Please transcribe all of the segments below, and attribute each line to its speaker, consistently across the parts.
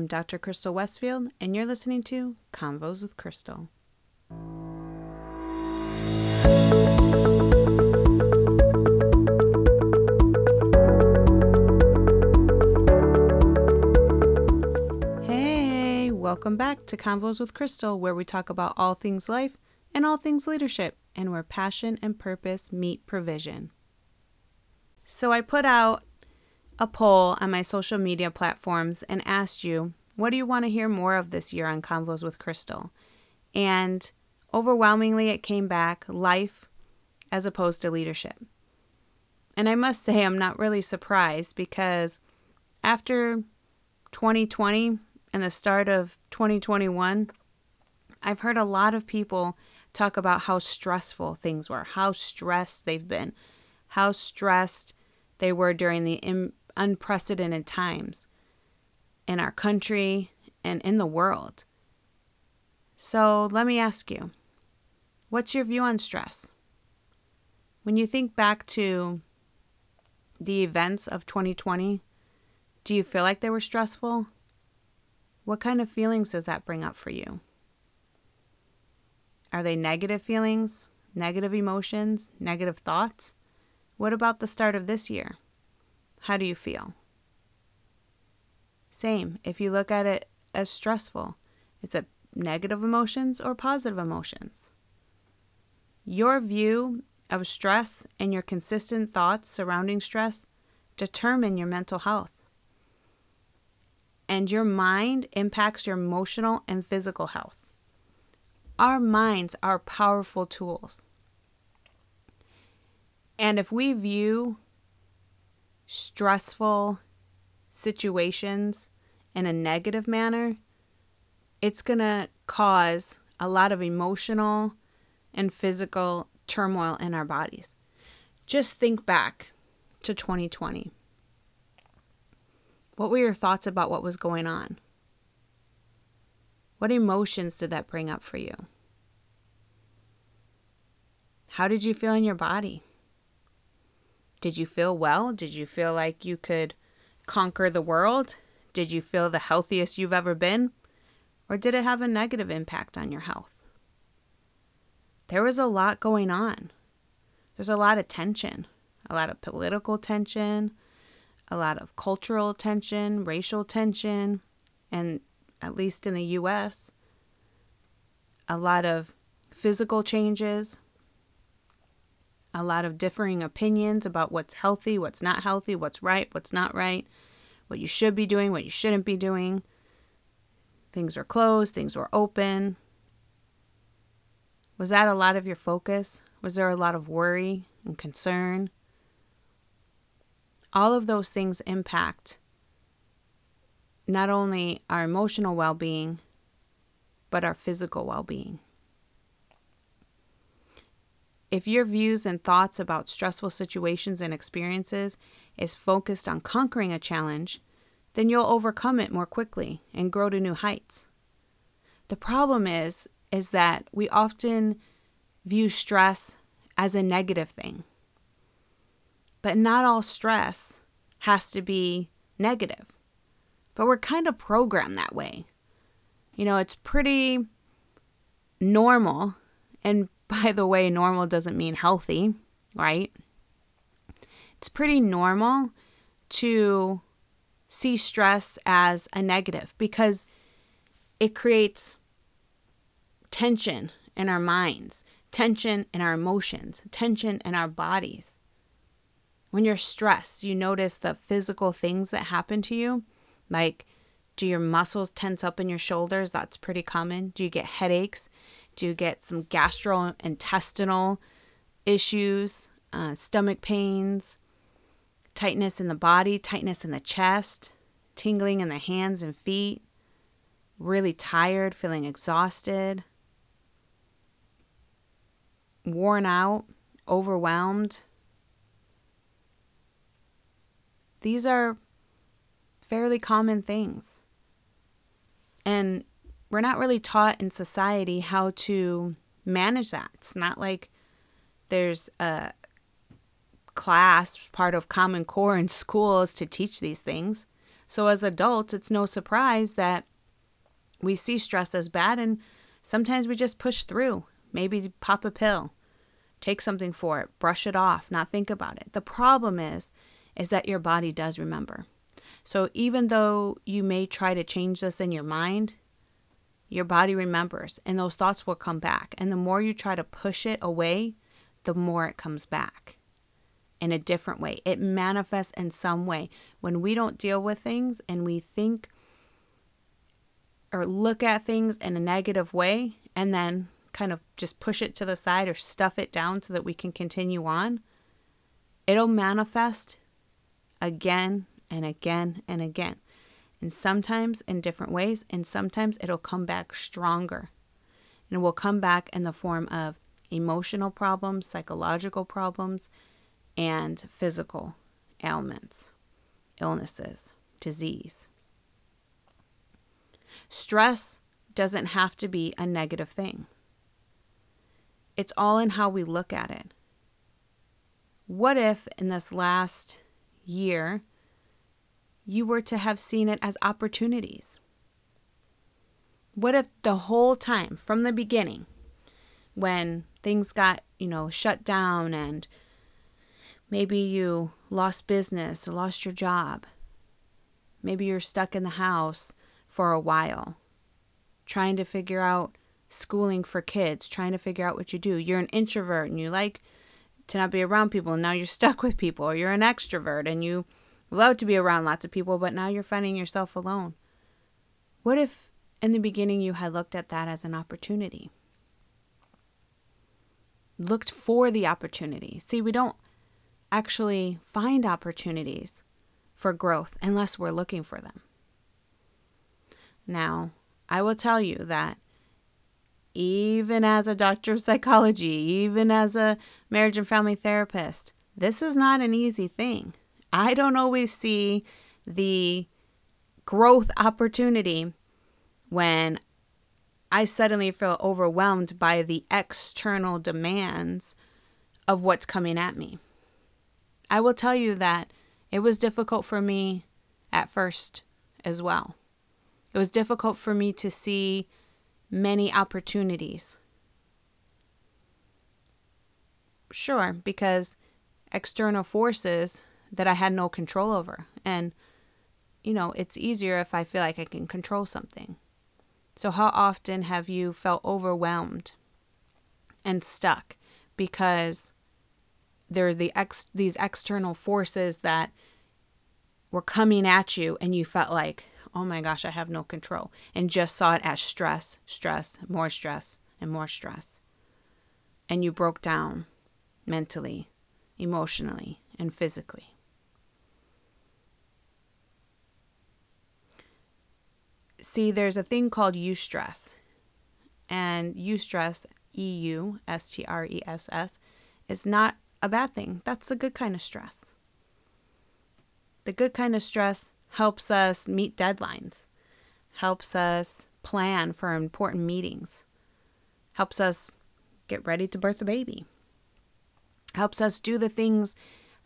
Speaker 1: I'm Dr. Crystal Westfield, and you're listening to Convos with Crystal. Hey, welcome back to Convos with Crystal, where we talk about all things life and all things leadership, and where passion and purpose meet provision. So, I put out a poll on my social media platforms and asked you, what do you want to hear more of this year on Convos with Crystal? And overwhelmingly, it came back life as opposed to leadership. And I must say, I'm not really surprised because after 2020 and the start of 2021, I've heard a lot of people talk about how stressful things were, how stressed they've been, how stressed they were during the unprecedented times in our country and in the world. So let me ask you what's your view on stress? When you think back to the events of 2020, do you feel like they were stressful? What kind of feelings does that bring up for you? Are they negative feelings, negative emotions, negative thoughts? What about the start of this year? How do you feel? Same, if you look at it as stressful, is it negative emotions or positive emotions? Your view of stress and your consistent thoughts surrounding stress determine your mental health. And your mind impacts your emotional and physical health. Our minds are powerful tools. And if we view stressful situations in a negative manner, it's going to cause a lot of emotional and physical turmoil in our bodies. Just think back to 2020. What were your thoughts about what was going on? What emotions did that bring up for you? How did you feel in your body? Did you feel well? Did you feel like you could conquer the world? Did you feel the healthiest you've ever been? Or did it have a negative impact on your health? There was a lot going on. There's a lot of tension, a lot of political tension, a lot of cultural tension, racial tension, and at least in the US, a lot of physical changes, a lot of differing opinions about what's healthy, what's not healthy, what's right, what's not right, what you should be doing, what you shouldn't be doing. Things were closed, things were open. Was that a lot of your focus? Was there a lot of worry and concern? All of those things impact not only our emotional well being, but our physical well being. If your views and thoughts about stressful situations and experiences is focused on conquering a challenge, then you'll overcome it more quickly and grow to new heights. The problem is is that we often view stress as a negative thing. But not all stress has to be negative. But we're kind of programmed that way. You know, it's pretty normal and by the way, normal doesn't mean healthy, right? It's pretty normal to see stress as a negative because it creates tension in our minds, tension in our emotions, tension in our bodies. When you're stressed, you notice the physical things that happen to you, like do your muscles tense up in your shoulders? That's pretty common. Do you get headaches? Do get some gastrointestinal issues, uh, stomach pains, tightness in the body, tightness in the chest, tingling in the hands and feet, really tired, feeling exhausted, worn out, overwhelmed? These are fairly common things. And we're not really taught in society how to manage that. It's not like there's a class part of Common Core in schools to teach these things. So, as adults, it's no surprise that we see stress as bad and sometimes we just push through. Maybe pop a pill, take something for it, brush it off, not think about it. The problem is is that your body does remember. So even though you may try to change this in your mind, your body remembers and those thoughts will come back. And the more you try to push it away, the more it comes back in a different way. It manifests in some way. When we don't deal with things and we think or look at things in a negative way and then kind of just push it to the side or stuff it down so that we can continue on, it'll manifest again and again and again. And sometimes in different ways, and sometimes it'll come back stronger. And it will come back in the form of emotional problems, psychological problems, and physical ailments, illnesses, disease. Stress doesn't have to be a negative thing. It's all in how we look at it. What if in this last year you were to have seen it as opportunities? What if the whole time from the beginning, when things got, you know, shut down and maybe you lost business or lost your job, maybe you're stuck in the house for a while, trying to figure out schooling for kids, trying to figure out what you do. You're an introvert and you like to not be around people, and now you're stuck with people, or you're an extrovert and you love to be around lots of people, but now you're finding yourself alone. What if in the beginning you had looked at that as an opportunity? Looked for the opportunity. See, we don't actually find opportunities for growth unless we're looking for them. Now, I will tell you that even as a doctor of psychology, even as a marriage and family therapist, this is not an easy thing. I don't always see the growth opportunity when I suddenly feel overwhelmed by the external demands of what's coming at me. I will tell you that it was difficult for me at first as well. It was difficult for me to see many opportunities. Sure, because external forces that I had no control over. And, you know, it's easier if I feel like I can control something. So, how often have you felt overwhelmed and stuck because there are the ex- these external forces that were coming at you and you felt like, oh my gosh, I have no control, and just saw it as stress, stress, more stress, and more stress. And you broke down mentally, emotionally, and physically. See, there's a thing called eustress. And eustress, E U S T R E S S, is not a bad thing. That's the good kind of stress. The good kind of stress helps us meet deadlines, helps us plan for important meetings, helps us get ready to birth a baby, helps us do the things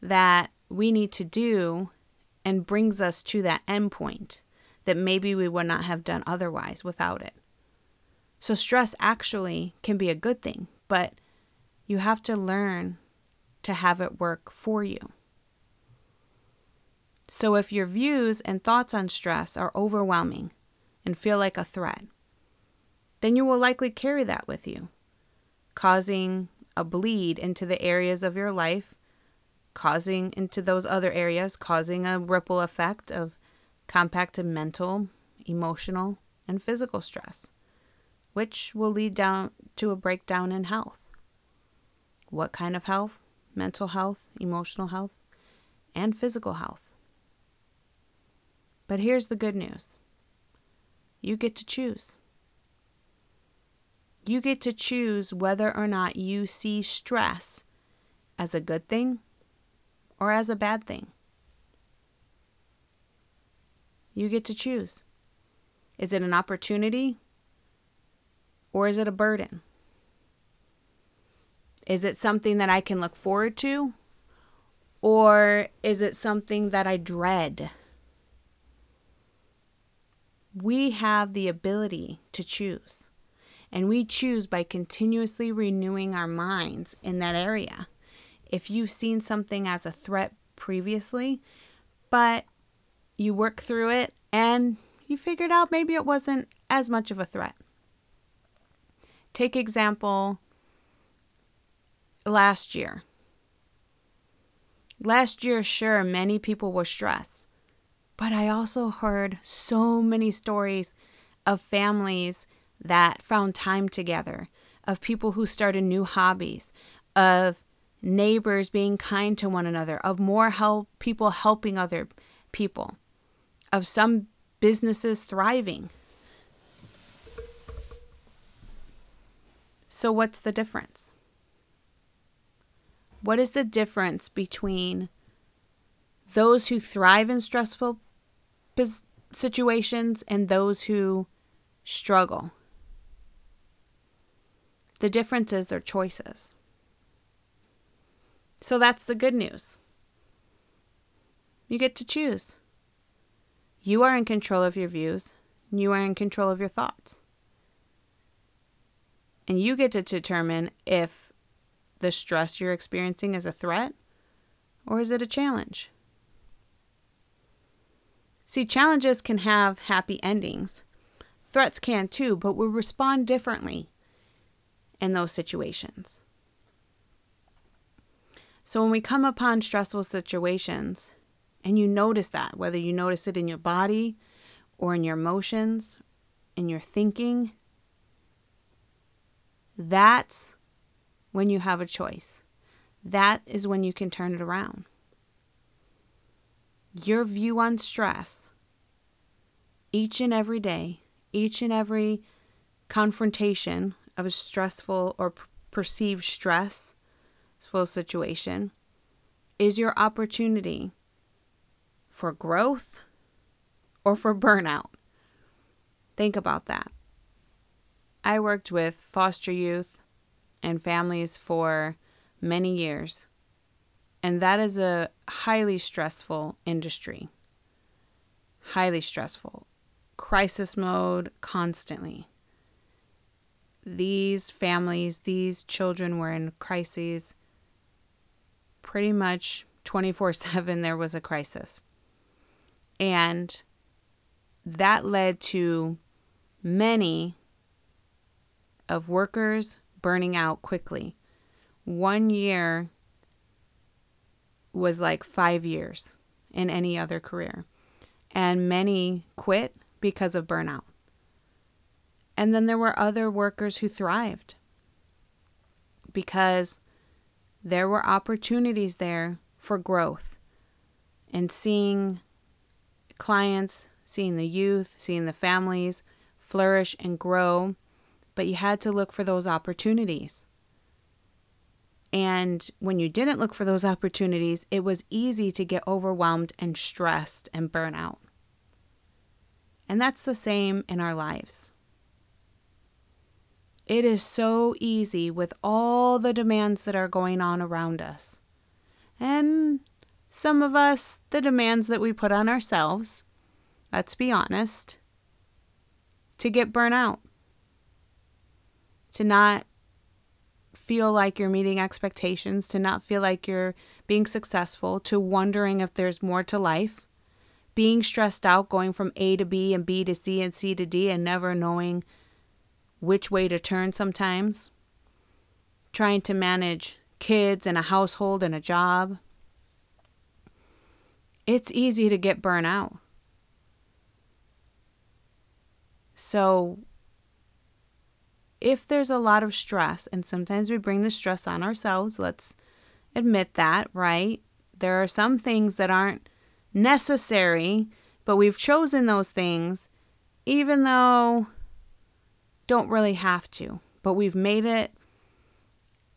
Speaker 1: that we need to do and brings us to that end point that maybe we would not have done otherwise without it. So, stress actually can be a good thing, but you have to learn to have it work for you. So, if your views and thoughts on stress are overwhelming and feel like a threat, then you will likely carry that with you, causing a bleed into the areas of your life, causing into those other areas, causing a ripple effect of compacted mental, emotional, and physical stress, which will lead down to a breakdown in health. What kind of health? Mental health, emotional health, and physical health. But here's the good news you get to choose. You get to choose whether or not you see stress as a good thing or as a bad thing. You get to choose. Is it an opportunity or is it a burden? Is it something that I can look forward to or is it something that I dread? we have the ability to choose. And we choose by continuously renewing our minds in that area. If you've seen something as a threat previously, but you work through it and you figured out maybe it wasn't as much of a threat. Take example last year. Last year, sure, many people were stressed, but I also heard so many stories of families that found time together, of people who started new hobbies, of neighbors being kind to one another, of more help people helping other people, of some businesses thriving. So, what's the difference? What is the difference between those who thrive in stressful situations and those who struggle? The difference is their choices. So that's the good news. You get to choose. You are in control of your views, you are in control of your thoughts. And you get to determine if the stress you're experiencing is a threat or is it a challenge? See, challenges can have happy endings. Threats can too, but we respond differently in those situations. So when we come upon stressful situations, and you notice that, whether you notice it in your body or in your emotions, in your thinking, that's when you have a choice. That is when you can turn it around. Your view on stress, each and every day, each and every confrontation of a stressful or perceived stressful situation is your opportunity for growth or for burnout. Think about that. I worked with foster youth and families for many years, and that is a highly stressful industry. Highly stressful. Crisis mode constantly these families, these children were in crises pretty much 24 7. There was a crisis. And that led to many of workers burning out quickly. One year was like five years in any other career. And many quit because of burnout. And then there were other workers who thrived because there were opportunities there for growth and seeing clients, seeing the youth, seeing the families flourish and grow. But you had to look for those opportunities. And when you didn't look for those opportunities, it was easy to get overwhelmed and stressed and burn out. And that's the same in our lives. It is so easy with all the demands that are going on around us. And some of us, the demands that we put on ourselves, let's be honest, to get burnt out, to not feel like you're meeting expectations, to not feel like you're being successful, to wondering if there's more to life, being stressed out, going from A to B and B to C and C to D, and never knowing which way to turn sometimes, trying to manage kids and a household and a job. It's easy to get burnt out. So, if there's a lot of stress, and sometimes we bring the stress on ourselves, let's admit that, right? There are some things that aren't necessary, but we've chosen those things, even though don't really have to, but we've made it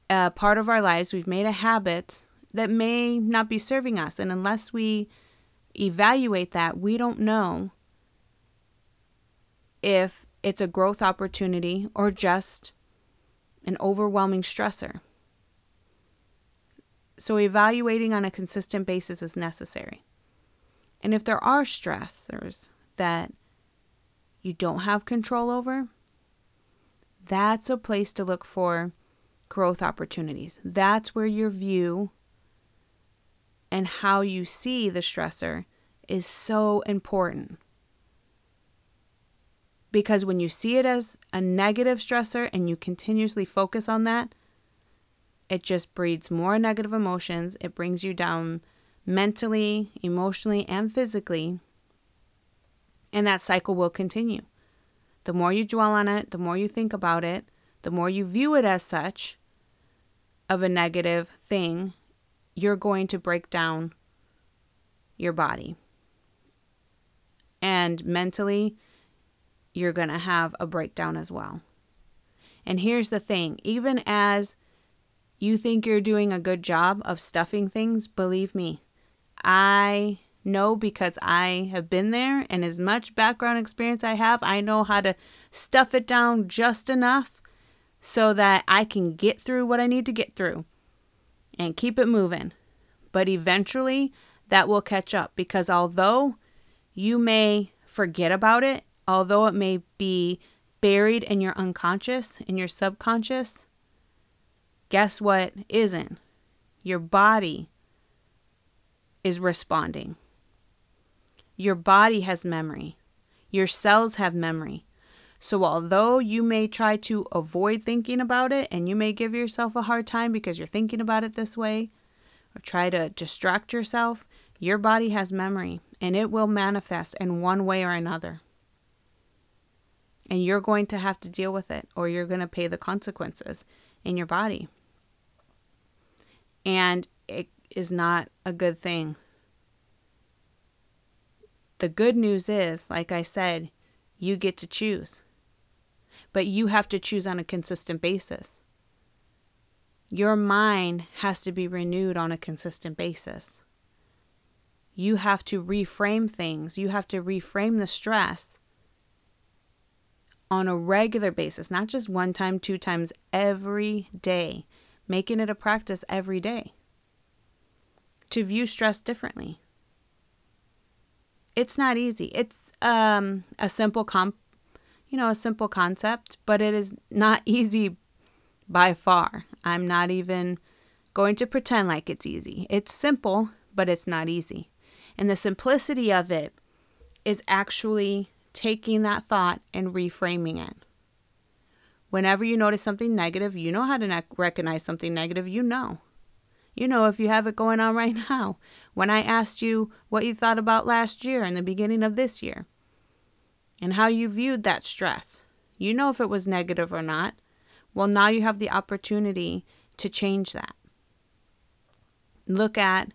Speaker 1: a part of our lives. We've made a habit that may not be serving us. And unless we evaluate that, we don't know if it's a growth opportunity or just an overwhelming stressor. So, evaluating on a consistent basis is necessary. And if there are stressors that you don't have control over, that's a place to look for growth opportunities. That's where your view and how you see the stressor is so important. Because when you see it as a negative stressor and you continuously focus on that, it just breeds more negative emotions. It brings you down mentally, emotionally, and physically. And that cycle will continue. The more you dwell on it, the more you think about it, the more you view it as such of a negative thing, you're going to break down your body. And mentally, you're going to have a breakdown as well. And here's the thing even as you think you're doing a good job of stuffing things, believe me, I know because I have been there, and as much background experience I have, I know how to stuff it down just enough so that I can get through what I need to get through and keep it moving. But eventually, that will catch up because although you may forget about it, although it may be buried in your unconscious, in your subconscious, guess what isn't? Your body is responding. Your body has memory. Your cells have memory. So, although you may try to avoid thinking about it and you may give yourself a hard time because you're thinking about it this way, or try to distract yourself, your body has memory and it will manifest in one way or another. And you're going to have to deal with it or you're going to pay the consequences in your body. And it is not a good thing. The good news is, like I said, you get to choose. But you have to choose on a consistent basis. Your mind has to be renewed on a consistent basis. You have to reframe things. You have to reframe the stress on a regular basis, not just one time, two times, every day, making it a practice every day to view stress differently. It's not easy. It's um, a simple comp, you know, a simple concept, but it is not easy by far. I'm not even going to pretend like it's easy. It's simple, but it's not easy. And the simplicity of it is actually taking that thought and reframing it. Whenever you notice something negative, you know how to ne- recognize something negative, you know. You know if you have it going on right now. When I asked you what you thought about last year and the beginning of this year and how you viewed that stress, you know if it was negative or not. Well, now you have the opportunity to change that. Look at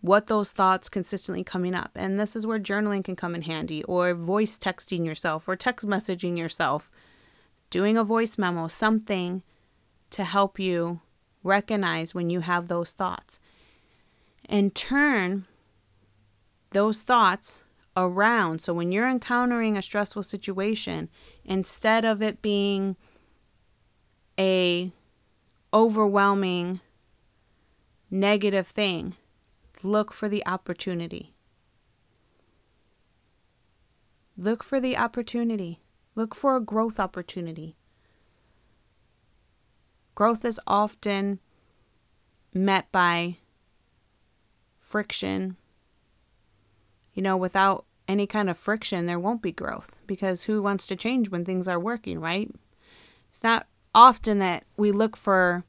Speaker 1: what those thoughts consistently coming up. And this is where journaling can come in handy, or voice texting yourself, or text messaging yourself, doing a voice memo, something to help you recognize when you have those thoughts. And turn those thoughts around. So when you're encountering a stressful situation, instead of it being a overwhelming negative thing, look for the opportunity. Look for the opportunity. Look for a growth opportunity. Growth is often met by friction. You know, without any kind of friction, there won't be growth because who wants to change when things are working, right? It's not often that we look for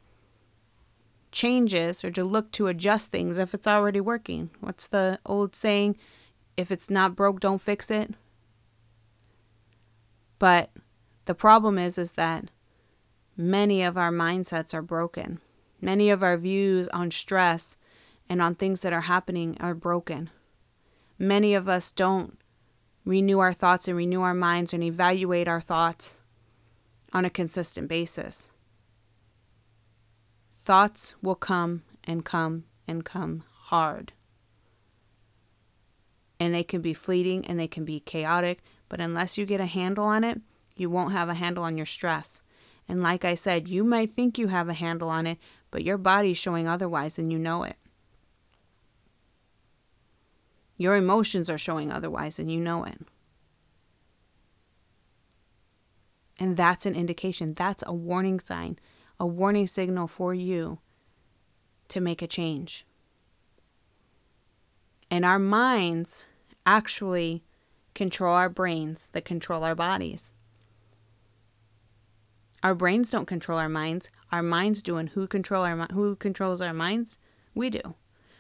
Speaker 1: changes or to look to adjust things if it's already working. What's the old saying? If it's not broke, don't fix it. But the problem is is that many of our mindsets are broken. Many of our views on stress and on things that are happening are broken. Many of us don't renew our thoughts and renew our minds and evaluate our thoughts on a consistent basis. Thoughts will come and come and come hard. And they can be fleeting and they can be chaotic, but unless you get a handle on it, you won't have a handle on your stress. And like I said, you might think you have a handle on it, but your body's showing otherwise and you know it. Your emotions are showing otherwise and you know it. And that's an indication, that's a warning sign, a warning signal for you to make a change. And our minds actually control our brains that control our bodies. Our brains don't control our minds. Our minds do, and who control our who controls our minds? We do.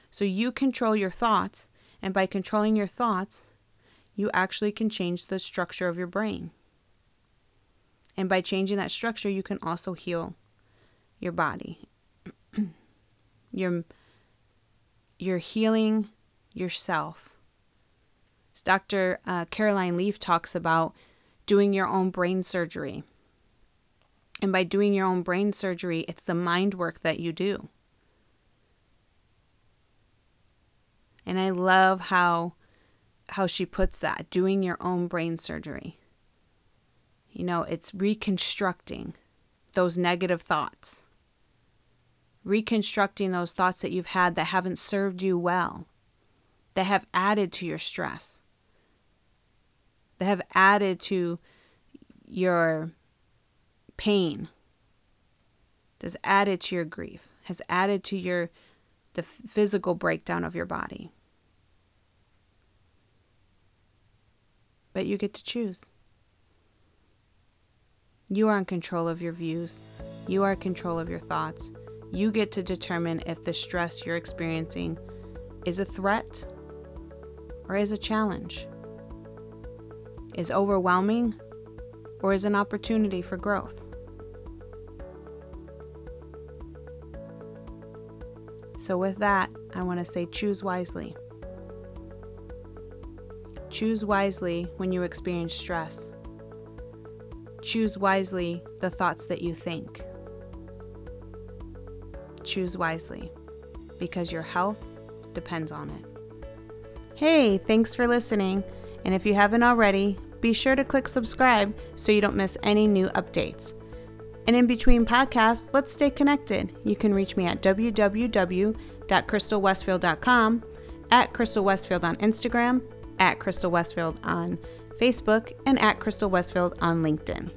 Speaker 1: So you control your thoughts, and by controlling your thoughts, you actually can change the structure of your brain. And by changing that structure, you can also heal your body. you're, you're healing yourself. As Dr. Uh, Caroline Leaf talks about doing your own brain surgery. And by doing your own brain surgery, it's the mind work that you do. And I love how how she puts that, doing your own brain surgery. You know, it's reconstructing those negative thoughts. Reconstructing those thoughts that you've had that haven't served you well, that have added to your stress, that have added to your pain, that's added to your grief, has added to your the physical breakdown of your body. But you get to choose. You are in control of your views. You are in control of your thoughts. You get to determine if the stress you're experiencing is a threat or is a challenge, is overwhelming or is an opportunity for growth. So, with that, I want to say choose wisely. Choose wisely when you experience stress. Choose wisely the thoughts that you think. Choose wisely because your health depends on it. Hey, thanks for listening. And if you haven't already, be sure to click subscribe so you don't miss any new updates. And in between podcasts, let's stay connected. You can reach me at www.crystalwestfield.com, at Crystal Westfield on Instagram, at Crystal Westfield on Facebook, and at Crystal Westfield on LinkedIn.